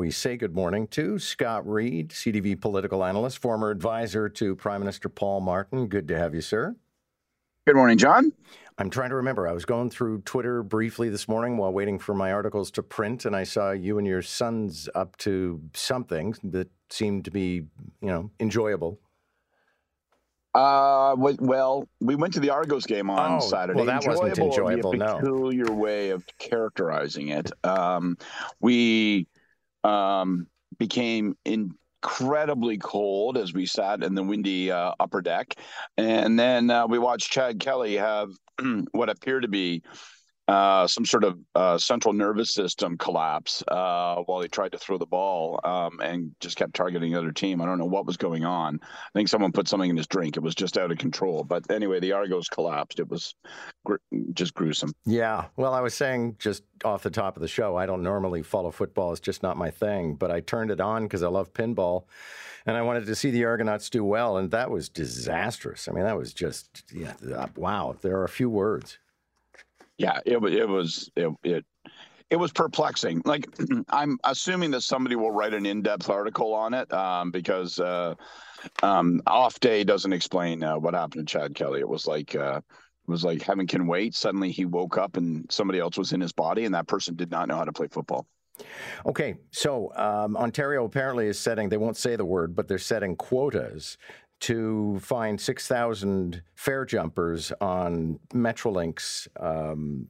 we say good morning to Scott Reid, CTV political analyst, former advisor to Prime Minister Paul Martin. Good to have you, sir. Good morning, John. I'm trying to remember. I was going through Twitter briefly this morning while waiting for my articles to print, and I saw you and your sons up to something that seemed to be, you know, enjoyable. Uh, well, we went to the Argos game on Oh, Saturday. well, that wasn't enjoyable, would be a no. peculiar way of characterizing it. Um, we um, became incredibly cold as we sat in the windy uh, upper deck, and then uh, we watched Chad Kelly have what appeared to be uh, some sort of uh, central nervous system collapse uh, while he tried to throw the ball um, and just kept targeting the other team. I don't know what was going on. I think someone put something in his drink. It was just out of control. But anyway, the Argos collapsed. It was gr- just gruesome. Yeah. Well, I was saying just off the top of the show, I don't normally follow football. It's just not my thing. But I turned it on because I love pinball and I wanted to see the Argonauts do well. And that was disastrous. I mean, that was just, yeah, uh, wow. There are a few words. Yeah, it was. It was. It. it it was perplexing. Like, I'm assuming that somebody will write an in-depth article on it um, because uh, um, off day doesn't explain uh, what happened to Chad Kelly. It was like uh, it was like heaven can wait. Suddenly he woke up and somebody else was in his body, and that person did not know how to play football. Okay, so um, Ontario apparently is setting, they won't say the word, but they're setting quotas to find 6,000 fare jumpers on Metrolinx, um,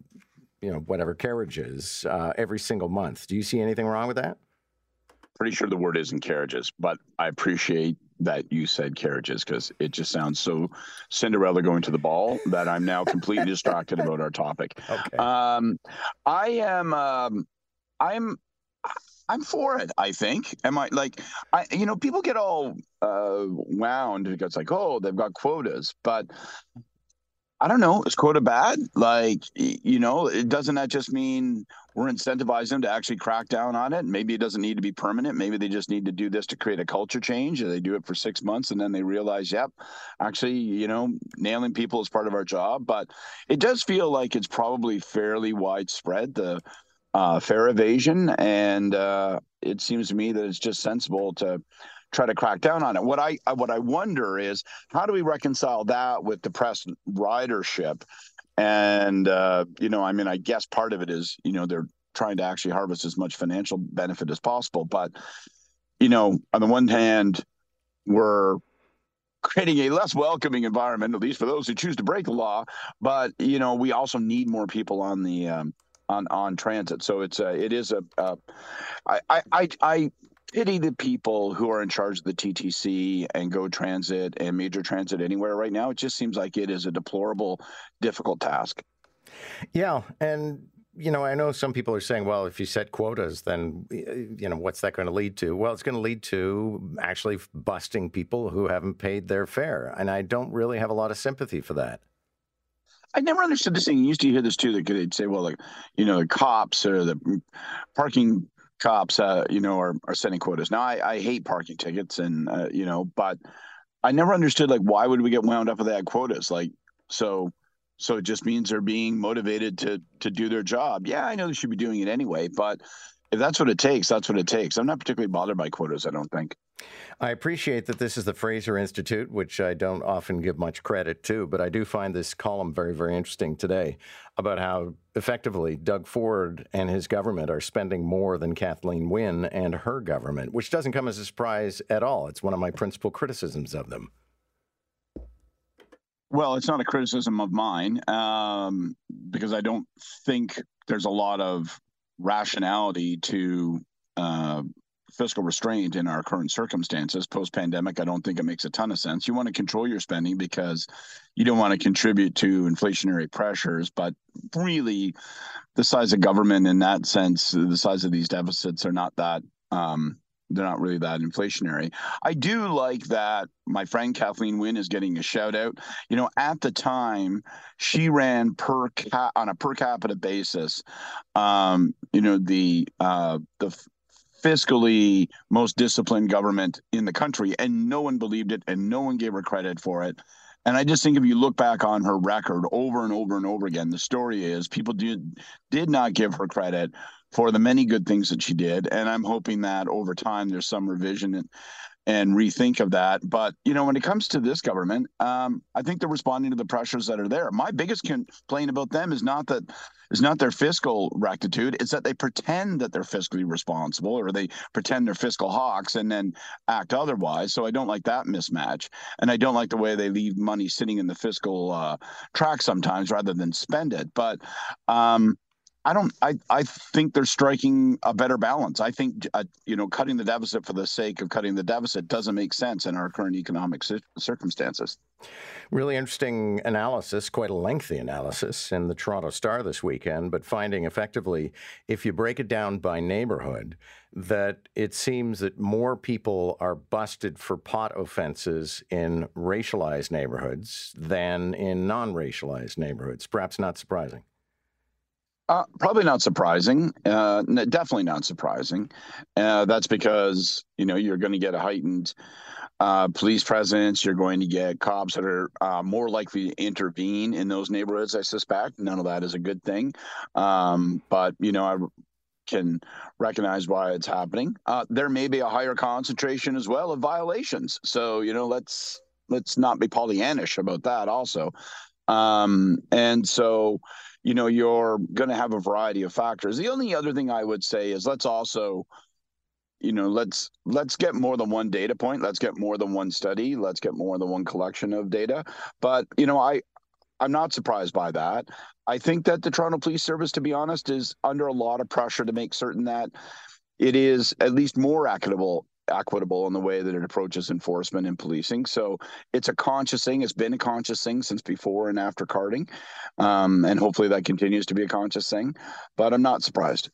you know, whatever carriages uh, every single month. Do you see anything wrong with that? Pretty sure the word isn't carriages, but I appreciate that you said carriages because it just sounds so Cinderella going to the ball that I'm now completely distracted about our topic. Okay. Um, I am. Um, I'm. I'm for it. I think. Am I like? I. You know, people get all uh, wound because like, oh, they've got quotas, but I don't know. Is quota bad? Like, you know, it doesn't that just mean we're incentivizing them to actually crack down on it? Maybe it doesn't need to be permanent. Maybe they just need to do this to create a culture change. And they do it for six months and then they realize, yep, actually, you know, nailing people is part of our job. But it does feel like it's probably fairly widespread, the uh, fare evasion. And uh, it seems to me that it's just sensible to try to crack down on it. What I what I wonder is how do we reconcile that with depressed ridership? And uh, you know, I mean, I guess part of it is you know they're trying to actually harvest as much financial benefit as possible, but you know, on the one hand, we're creating a less welcoming environment, at least for those who choose to break the law. But you know, we also need more people on the um, on on transit. So it's a it is a I I I. I pity the people who are in charge of the TTC and Go Transit and Major Transit anywhere right now. It just seems like it is a deplorable, difficult task. Yeah, and you know, I know some people are saying, well, if you set quotas, then you know, what's that going to lead to? Well, it's going to lead to actually busting people who haven't paid their fare, and I don't really have a lot of sympathy for that. I never understood this thing. You used to hear this too. That they'd say, well, like, you know, the cops or the parking cops, uh, you know, are, are setting quotas. Now, I, I hate parking tickets and, uh, you know, but I never understood, like, why would we get wound up with that quotas? Like, so, so it just means they're being motivated to, to do their job. Yeah, I know they should be doing it anyway, but if that's what it takes, that's what it takes. I'm not particularly bothered by quotas, I don't think. I appreciate that this is the Fraser Institute, which I don't often give much credit to, but I do find this column very, very interesting today about how effectively Doug Ford and his government are spending more than Kathleen Wynne and her government, which doesn't come as a surprise at all. It's one of my principal criticisms of them. Well, it's not a criticism of mine um, because I don't think there's a lot of rationality to uh, fiscal restraint in our current circumstances post pandemic. I don't think it makes a ton of sense. You want to control your spending because you don't want to contribute to inflationary pressures, but really, the size of government in that sense, the size of these deficits are not that. Um, they're not really that inflationary. I do like that my friend Kathleen Wynne is getting a shout out. You know, at the time, she ran per cap on a per capita basis. Um, you know, the uh, the fiscally most disciplined government in the country, and no one believed it, and no one gave her credit for it. And I just think if you look back on her record over and over and over again, the story is people did did not give her credit for the many good things that she did. And I'm hoping that over time there's some revision and, and rethink of that. But you know, when it comes to this government, um, I think they're responding to the pressures that are there. My biggest complaint about them is not that is not their fiscal rectitude; it's that they pretend that they're fiscally responsible, or they pretend they're fiscal hawks and then act otherwise. So I don't like that mismatch, and I don't like the way they leave money sitting in the fiscal uh, track sometimes rather than spend it. But um, I don't. I I think they're striking a better balance. I think uh, you know cutting the deficit for the sake of cutting the deficit doesn't make sense in our current economic circumstances. Really interesting analysis, quite a lengthy analysis in the Toronto Star this weekend. But finding effectively, if you break it down by neighborhood, that it seems that more people are busted for pot offenses in racialized neighborhoods than in non-racialized neighborhoods. Perhaps not surprising. Uh, probably not surprising. Uh, definitely not surprising. Uh, that's because you know you're going to get a heightened uh, police presence. You're going to get cops that are uh, more likely to intervene in those neighborhoods. I suspect none of that is a good thing, um, but you know I can recognize why it's happening. Uh, there may be a higher concentration as well of violations. So you know let's let's not be Pollyannish about that also. Um, and so you know you're going to have a variety of factors. The only other thing i would say is let's also you know let's let's get more than one data point. Let's get more than one study. Let's get more than one collection of data. But you know i i'm not surprised by that. I think that the toronto police service to be honest is under a lot of pressure to make certain that it is at least more equitable equitable in the way that it approaches enforcement and policing. So it's a conscious thing. It's been a conscious thing since before and after carding. Um, and hopefully that continues to be a conscious thing. But I'm not surprised.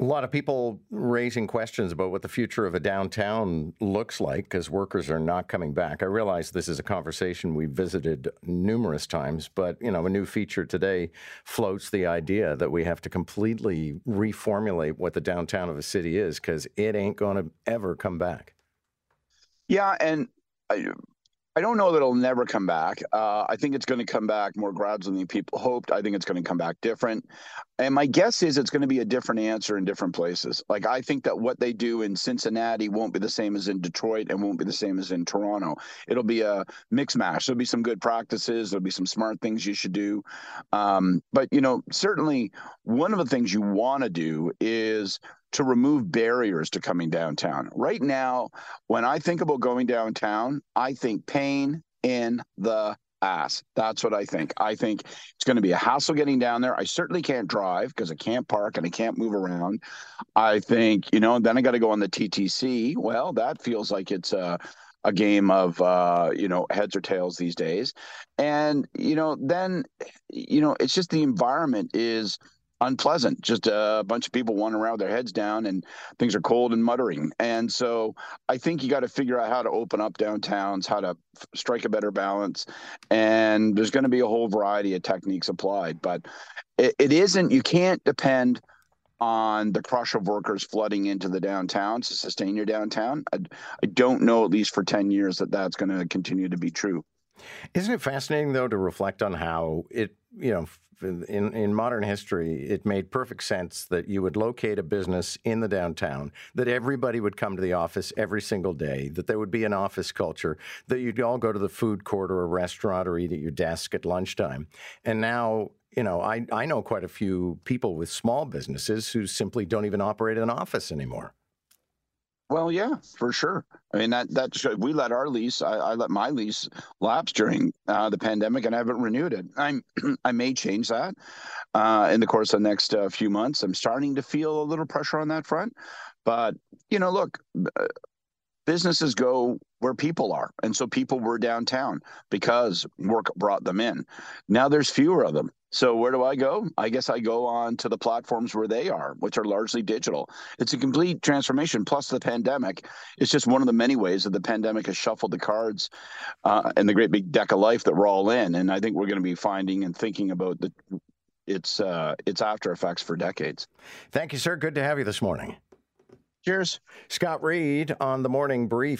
A lot of people raising questions about what the future of a downtown looks like because workers are not coming back. I realize this is a conversation we visited numerous times, but you know, a new feature today floats the idea that we have to completely reformulate what the downtown of a city is because it ain't going to ever come back. Yeah, and I, I don't know that it'll never come back. Uh, I think it's going to come back more gradually than people hoped. I think it's going to come back different. And my guess is it's going to be a different answer in different places. Like, I think that what they do in Cincinnati won't be the same as in Detroit and won't be the same as in Toronto. It'll be a mix mash. There'll be some good practices, there'll be some smart things you should do. Um, but, you know, certainly one of the things you want to do is to remove barriers to coming downtown. Right now, when I think about going downtown, I think pain in the ass. That's what I think. I think it's going to be a hassle getting down there. I certainly can't drive because I can't park and I can't move around. I think, you know, then I got to go on the TTC. Well, that feels like it's a a game of uh, you know heads or tails these days and you know then you know it's just the environment is unpleasant. Just a bunch of people wandering around with their heads down, and things are cold and muttering. And so I think you got to figure out how to open up downtowns, how to f- strike a better balance. And there's going to be a whole variety of techniques applied, but it, it isn't. You can't depend on the crush of workers flooding into the downtown to sustain your downtown. I, I don't know, at least for 10 years, that that's going to continue to be true. Isn't it fascinating, though, to reflect on how it, you know, in, in modern history, it made perfect sense that you would locate a business in the downtown, that everybody would come to the office every single day, that there would be an office culture, that you'd all go to the food court or a restaurant or eat at your desk at lunchtime. And now, you know, I, I know quite a few people with small businesses who simply don't even operate an office anymore. Well, yeah, for sure. I mean that that should, we let our lease. I, I let my lease lapse during uh, the pandemic, and I haven't renewed it. I'm I may change that uh, in the course of the next uh, few months. I'm starting to feel a little pressure on that front, but you know, look, uh, businesses go where people are. And so people were downtown because work brought them in. Now there's fewer of them. So where do I go? I guess I go on to the platforms where they are, which are largely digital. It's a complete transformation. Plus the pandemic, it's just one of the many ways that the pandemic has shuffled the cards uh, and the great big deck of life that we're all in. And I think we're going to be finding and thinking about the its uh, its after effects for decades. Thank you, sir. Good to have you this morning. Cheers. Scott Reid on the morning brief.